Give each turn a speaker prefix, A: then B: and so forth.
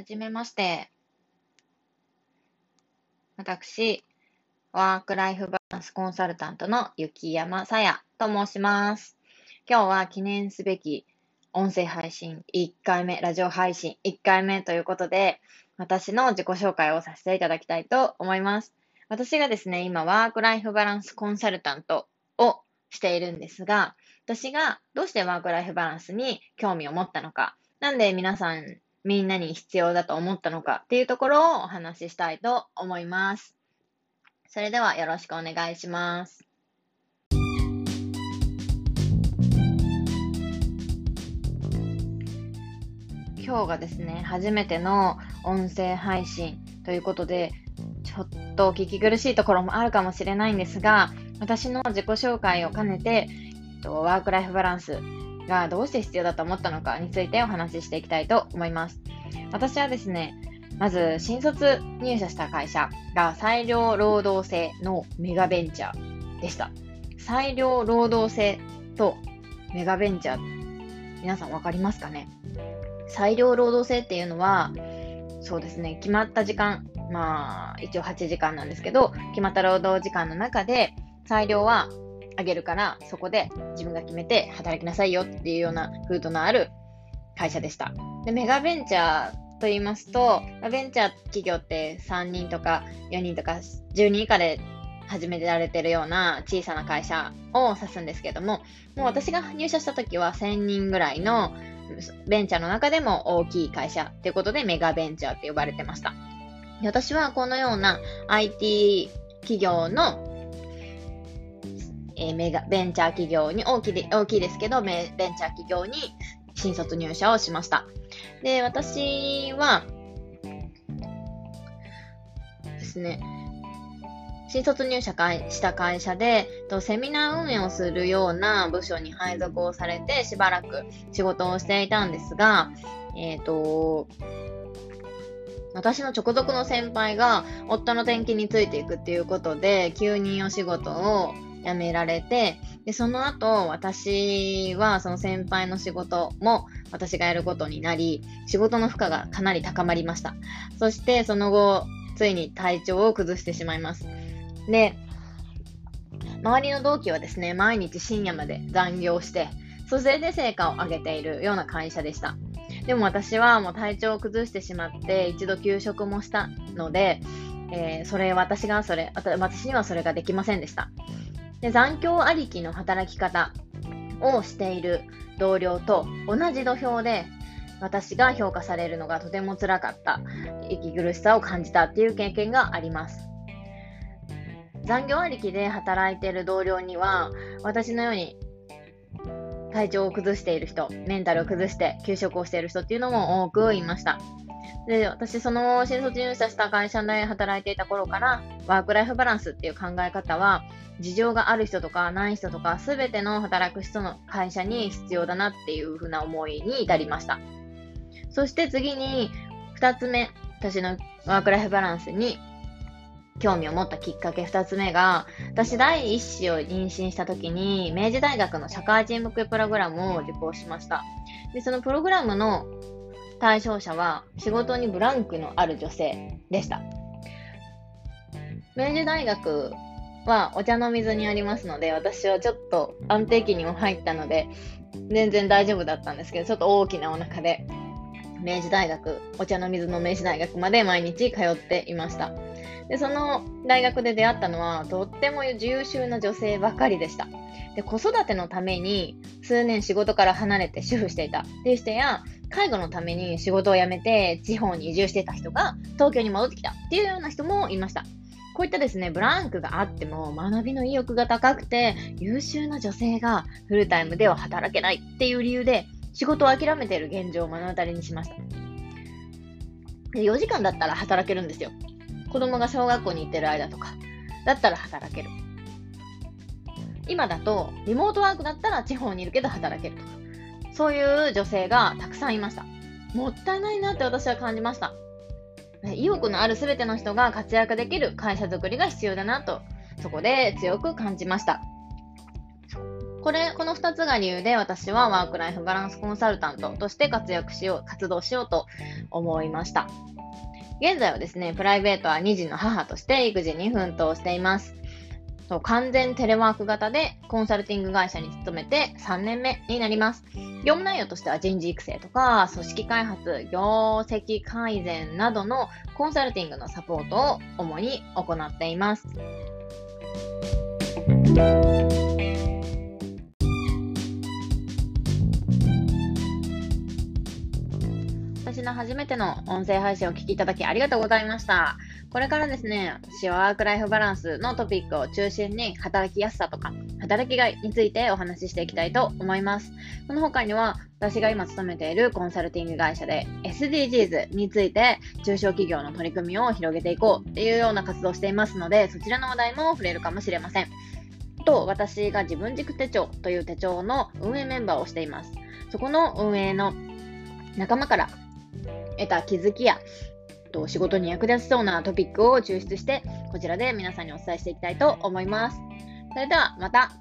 A: はじめまして。私、ワークライフバランスコンサルタントの雪山さやと申します。今日は記念すべき音声配信1回目、ラジオ配信1回目ということで、私の自己紹介をさせていただきたいと思います。私がですね、今、ワークライフバランスコンサルタントをしているんですが、私がどうしてワークライフバランスに興味を持ったのか、なんで皆さんみんなに必要だと思ったのかっていうところをお話ししたいと思います。それではよろしくお願いします。今日がですね、初めての音声配信ということで、ちょっとお聞き苦しいところもあるかもしれないんですが、私の自己紹介を兼ねて、ワークライフバランスがどうして必要だと思ったのかについてお話ししていきたいと思います。私はですね、まず新卒入社した会社が裁量労働制のメガベンチャーでした。裁量労働制とメガベンチャー、皆さんわかりますかね？裁量労働制っていうのは、そうですね、決まった時間、まあ、一応8時間なんですけど、決まった労働時間の中で、裁量はあげるから、そこで自分が決めて働きなさいよっていうような風土のある会社でした。で、メガベンチャーと言いますと、ベンチャー企業って3人とか4人とか10人以下で始められてるような小さな会社を指すんですけども、もう私が入社した時は1000人ぐらいのベンチャーの中でも大きい会社っていうことでメガベンチャーって呼ばれてました。私はこのような IT 企業のえー、メガベンチャー企業に大きい大きいですけどベンチャー企業に新卒入社をしました。で、私はですね、新卒入社した会社で、セミナー運営をするような部署に配属をされて、しばらく仕事をしていたんですが、えっ、ー、と、私の直属の先輩が夫の転勤についていくっていうことで、急にお仕事を辞められて、で、その後、私はその先輩の仕事も私がやることになり、仕事の負荷がかなり高まりました。そして、その後、ついに体調を崩してしまいます。で、周りの同期はですね、毎日深夜まで残業して、それで成果を上げているような会社でした。でも私はもう体調を崩してしまって、一度休職もしたので、えー、それ、私がそれ、私にはそれができませんでした。で残業ありきの働き方をしている同僚と同じ土俵で私が評価されるのがとても辛かった息苦しさを感じたっていう経験があります。残業ありきで働いている同僚には私のように体調を崩している人メンタルを崩して休職をしている人っていうのも多くいました。で、私、その新卒入社した会社で働いていた頃から、ワークライフバランスっていう考え方は、事情がある人とかない人とか、すべての働く人の会社に必要だなっていうふうな思いに至りました。そして次に、二つ目、私のワークライフバランスに興味を持ったきっかけ二つ目が、私第一子を妊娠した時に、明治大学の社会人向けプログラムを受講しました。で、そのプログラムの対象者は仕事にブランクのある女性でした。明治大学はお茶の水にありますので、私はちょっと安定期にも入ったので、全然大丈夫だったんですけど、ちょっと大きなお腹で、明治大学、お茶の水の明治大学まで毎日通っていました。で、その大学で出会ったのは、とっても優秀な女性ばかりでした。で、子育てのために数年仕事から離れて主婦していたっていう人や、介護のために仕事を辞めて地方に移住してた人が東京に戻ってきたっていうような人もいました。こういったですね、ブランクがあっても学びの意欲が高くて優秀な女性がフルタイムでは働けないっていう理由で仕事を諦めている現状を目の当たりにしました。4時間だったら働けるんですよ。子供が小学校に行ってる間とか、だったら働ける。今だと、リモートワークだったら地方にいるけど働けるとか。そういう女性がたくさんいました。もったいないなって私は感じました。意欲のある全ての人が活躍できる会社づくりが必要だなと、そこで強く感じました。これ、この2つが理由で私はワークライフバランスコンサルタントとして活躍しよう、活動しようと思いました。現在はですね、プライベートは2児の母として育児に奮闘しています。完全テレワーク型でコンサルティング会社に勤めて3年目になります。業務内容としては人事育成とか組織開発、業績改善などのコンサルティングのサポートを主に行っています。私の初めての音声配信を聞きいただきありがとうございました。これからですね、私はワークライフバランスのトピックを中心に働きやすさとか働きがいについてお話ししていきたいと思います。この他には私が今勤めているコンサルティング会社で SDGs について中小企業の取り組みを広げていこうっていうような活動をしていますので、そちらの話題も触れるかもしれません。と、私が自分軸手帳という手帳の運営メンバーをしています。そこの運営の仲間から得た気づきやと仕事に役立ちそうなトピックを抽出して、こちらで皆さんにお伝えしていきたいと思います。それではまた。